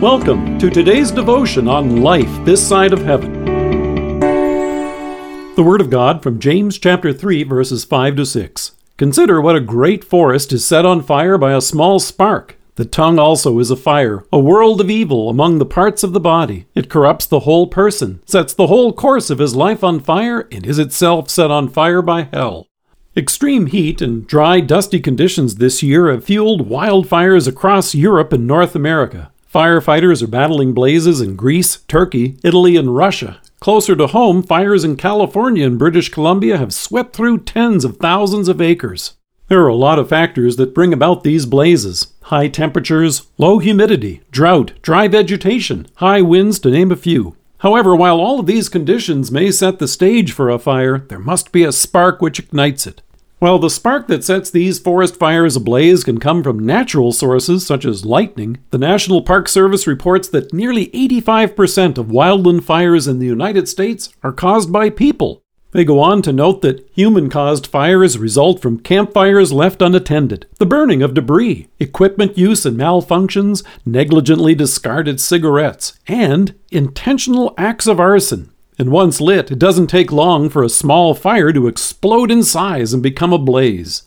Welcome to today's devotion on life this side of heaven. The Word of God from James chapter 3 verses 5 to 6. Consider what a great forest is set on fire by a small spark. The tongue also is a fire, a world of evil among the parts of the body. It corrupts the whole person, sets the whole course of his life on fire, and is itself set on fire by hell. Extreme heat and dry, dusty conditions this year have fueled wildfires across Europe and North America. Firefighters are battling blazes in Greece, Turkey, Italy, and Russia. Closer to home, fires in California and British Columbia have swept through tens of thousands of acres. There are a lot of factors that bring about these blazes high temperatures, low humidity, drought, dry vegetation, high winds, to name a few. However, while all of these conditions may set the stage for a fire, there must be a spark which ignites it. While the spark that sets these forest fires ablaze can come from natural sources such as lightning, the National Park Service reports that nearly 85% of wildland fires in the United States are caused by people. They go on to note that human caused fires result from campfires left unattended, the burning of debris, equipment use and malfunctions, negligently discarded cigarettes, and intentional acts of arson. And once lit, it doesn't take long for a small fire to explode in size and become a blaze.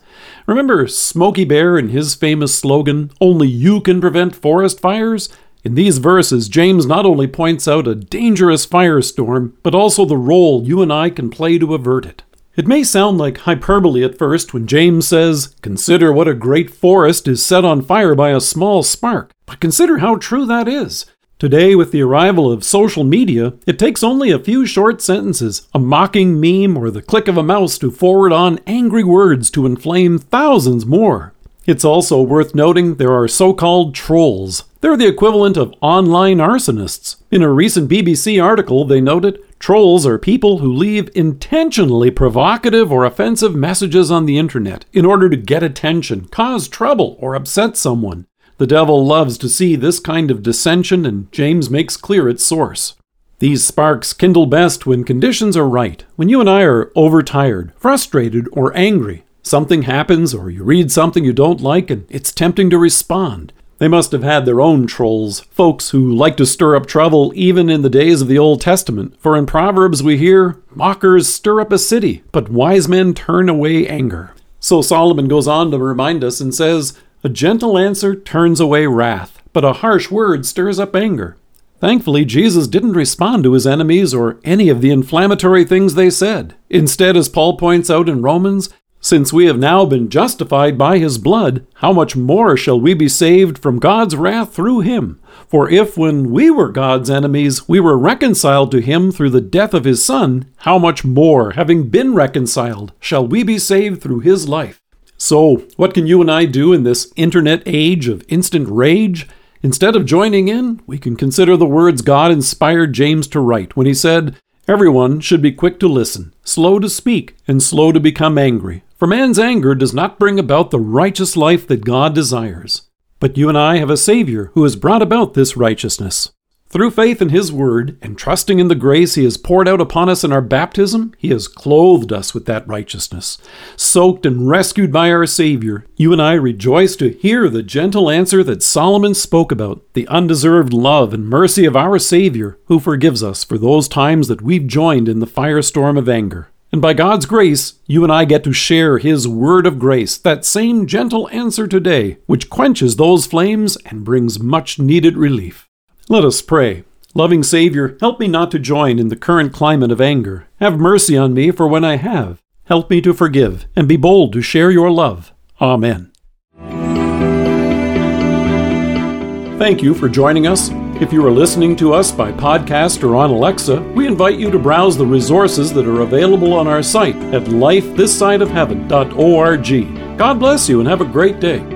Remember Smokey Bear and his famous slogan, Only you can prevent forest fires? In these verses, James not only points out a dangerous firestorm, but also the role you and I can play to avert it. It may sound like hyperbole at first when James says, Consider what a great forest is set on fire by a small spark, but consider how true that is. Today, with the arrival of social media, it takes only a few short sentences, a mocking meme, or the click of a mouse to forward on angry words to inflame thousands more. It's also worth noting there are so called trolls. They're the equivalent of online arsonists. In a recent BBC article, they noted trolls are people who leave intentionally provocative or offensive messages on the internet in order to get attention, cause trouble, or upset someone. The devil loves to see this kind of dissension, and James makes clear its source. These sparks kindle best when conditions are right, when you and I are overtired, frustrated, or angry. Something happens, or you read something you don't like, and it's tempting to respond. They must have had their own trolls, folks who like to stir up trouble even in the days of the Old Testament. For in Proverbs we hear, Mockers stir up a city, but wise men turn away anger. So Solomon goes on to remind us and says, a gentle answer turns away wrath, but a harsh word stirs up anger. Thankfully, Jesus didn't respond to his enemies or any of the inflammatory things they said. Instead, as Paul points out in Romans, since we have now been justified by his blood, how much more shall we be saved from God's wrath through him? For if, when we were God's enemies, we were reconciled to him through the death of his Son, how much more, having been reconciled, shall we be saved through his life? So, what can you and I do in this internet age of instant rage? Instead of joining in, we can consider the words God inspired James to write when he said, Everyone should be quick to listen, slow to speak, and slow to become angry. For man's anger does not bring about the righteous life that God desires. But you and I have a Savior who has brought about this righteousness. Through faith in His Word and trusting in the grace He has poured out upon us in our baptism, He has clothed us with that righteousness. Soaked and rescued by our Savior, you and I rejoice to hear the gentle answer that Solomon spoke about the undeserved love and mercy of our Savior, who forgives us for those times that we've joined in the firestorm of anger. And by God's grace, you and I get to share His word of grace, that same gentle answer today, which quenches those flames and brings much needed relief. Let us pray. Loving Savior, help me not to join in the current climate of anger. Have mercy on me for when I have. Help me to forgive and be bold to share your love. Amen. Thank you for joining us. If you are listening to us by podcast or on Alexa, we invite you to browse the resources that are available on our site at lifethissideofheaven.org. God bless you and have a great day.